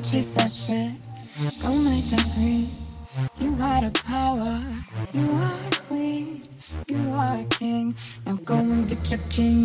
taste that shit. Go make that green. You got a power. You are queen. You are a king. Now go and get your kingdom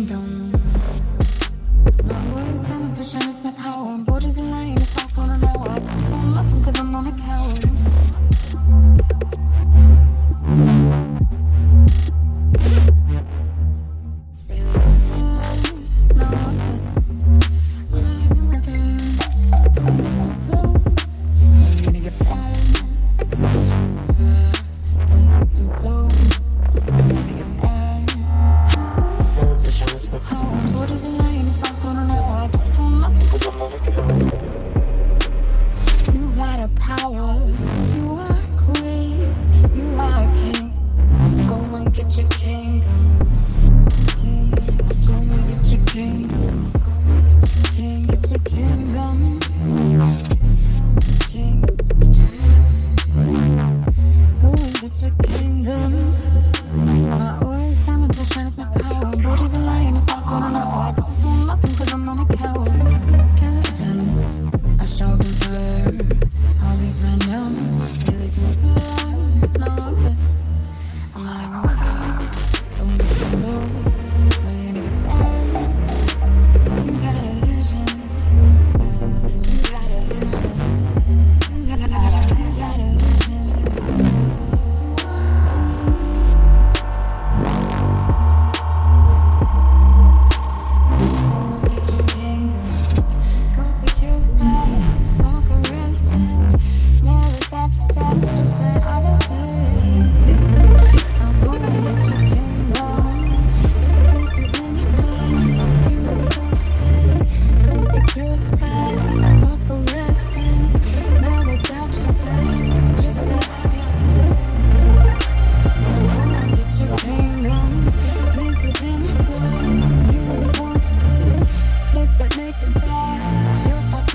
kingdom. My always time to shine with my power. Body's a lion, it's not gonna enough.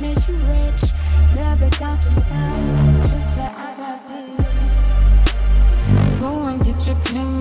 Make you rich. Never doubt. Just say I got this. Go and get your king.